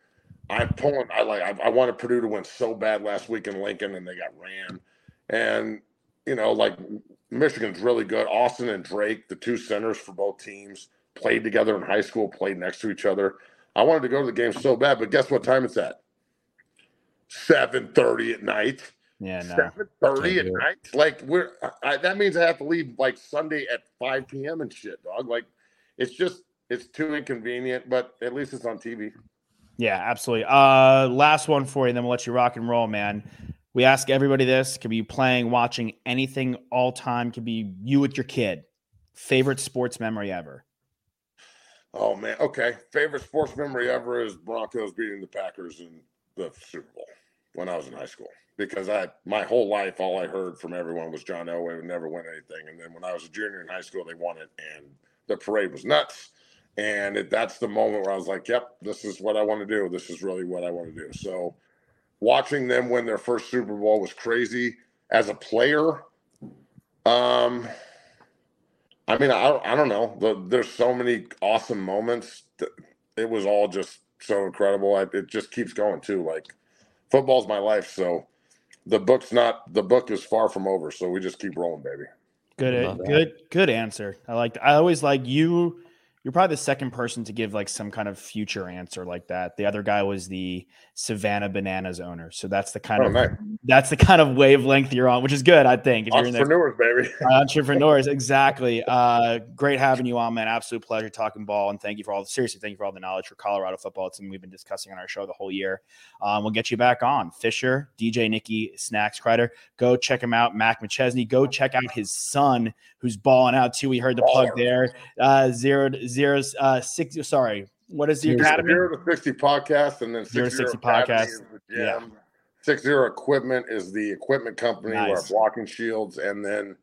I'm pulling. I like. I, I wanted Purdue to win so bad last week in Lincoln, and they got ran. And you know, like Michigan's really good. Austin and Drake, the two centers for both teams, played together in high school, played next to each other. I wanted to go to the game so bad, but guess what time it's at? Seven thirty at night. Yeah, no. Seven thirty at night. Like we're I, that means I have to leave like Sunday at five p.m. and shit, dog. Like it's just it's too inconvenient, but at least it's on TV. Yeah, absolutely. Uh, last one for you, then we'll let you rock and roll, man. We ask everybody this: could be playing, watching anything all time. Could be you with your kid. Favorite sports memory ever? Oh man, okay. Favorite sports memory ever is Broncos beating the Packers in the Super Bowl when I was in high school. Because I my whole life all I heard from everyone was John Elway would never win anything. And then when I was a junior in high school, they won it and the parade was nuts. And it, that's the moment where I was like, yep, this is what I want to do. This is really what I want to do. So watching them win their first Super Bowl was crazy. As a player, um, I mean, I, I don't know. The, there's so many awesome moments. It was all just so incredible. I, it just keeps going too. Like football's my life, so the book's not the book is far from over. So we just keep rolling, baby. Good, eh, good, good answer. I like. I always like you you're probably the second person to give like some kind of future answer like that. The other guy was the Savannah Bananas owner, so that's the kind oh, of nice. that's the kind of wavelength you're on, which is good, I think. If entrepreneurs, you're in baby. entrepreneurs, exactly. Uh, great having you on, man. Absolute pleasure talking ball, and thank you for all. The, seriously, thank you for all the knowledge for Colorado football. It's something we've been discussing on our show the whole year. Um, we'll get you back on. Fisher, DJ Nikki, Snacks Kreider. Go check him out. Mac McChesney. Go check out his son, who's balling out too. We heard the plug there. Uh, zero zero uh six. Sorry, what is the zero, academy? Zero to sixty podcast, and then zero to sixty podcast. Yeah. Six zero equipment is the equipment company nice. where blocking shields, and then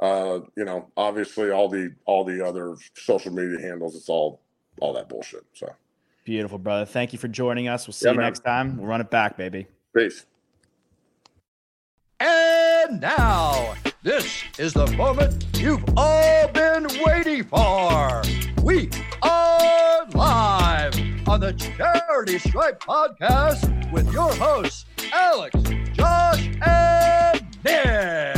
uh, you know, obviously all the all the other social media handles. It's all all that bullshit. So beautiful, brother. Thank you for joining us. We'll see yeah, you man. next time. We'll run it back, baby. Peace. And now, this is the moment you've all been waiting for. We are live on the Charity Stripe podcast with your hosts, Alex, Josh, and Nick.